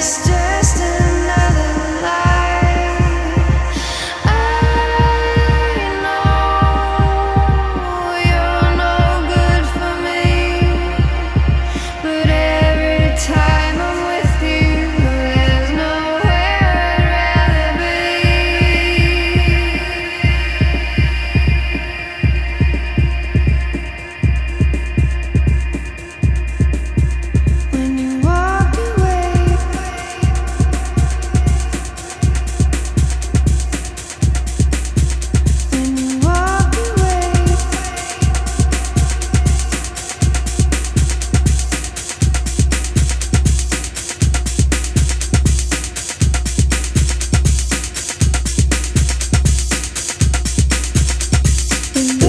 still nothing.